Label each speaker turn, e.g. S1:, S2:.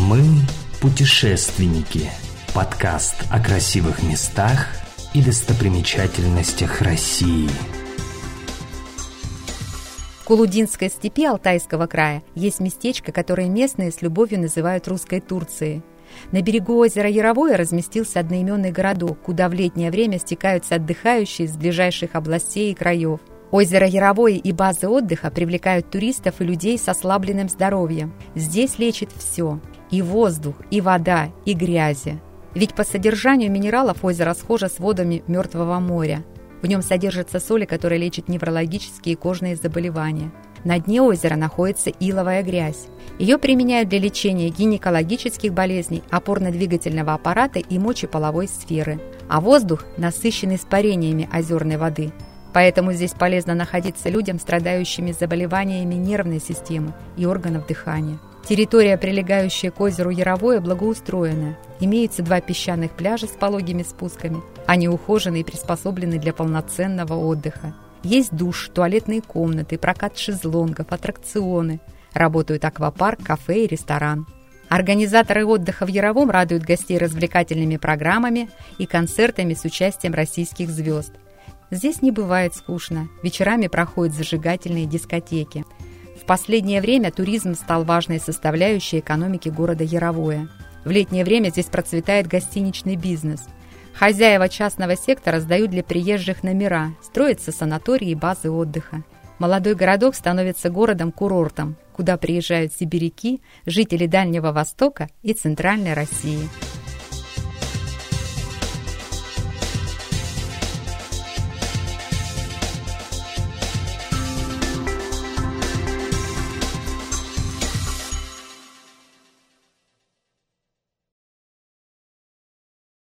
S1: Мы путешественники. Подкаст о красивых местах и достопримечательностях России.
S2: В Кулудинской степи Алтайского края есть местечко, которое местные с любовью называют русской Турцией. На берегу озера Яровое разместился одноименный городок, куда в летнее время стекаются отдыхающие из ближайших областей и краев. Озеро Яровое и базы отдыха привлекают туристов и людей с ослабленным здоровьем. Здесь лечит все – и воздух, и вода, и грязи. Ведь по содержанию минералов озеро схоже с водами Мертвого моря. В нем содержатся соли, которые лечат неврологические и кожные заболевания. На дне озера находится иловая грязь. Ее применяют для лечения гинекологических болезней, опорно-двигательного аппарата и мочеполовой сферы. А воздух насыщен испарениями озерной воды. Поэтому здесь полезно находиться людям, страдающими заболеваниями нервной системы и органов дыхания. Территория, прилегающая к озеру Яровое, благоустроена. Имеются два песчаных пляжа с пологими спусками. Они ухожены и приспособлены для полноценного отдыха. Есть душ, туалетные комнаты, прокат шезлонгов, аттракционы. Работают аквапарк, кафе и ресторан. Организаторы отдыха в Яровом радуют гостей развлекательными программами и концертами с участием российских звезд. Здесь не бывает скучно. Вечерами проходят зажигательные дискотеки – последнее время туризм стал важной составляющей экономики города Яровое. В летнее время здесь процветает гостиничный бизнес. Хозяева частного сектора сдают для приезжих номера, строятся санатории и базы отдыха. Молодой городок становится городом-курортом, куда приезжают сибиряки, жители Дальнего Востока и Центральной России.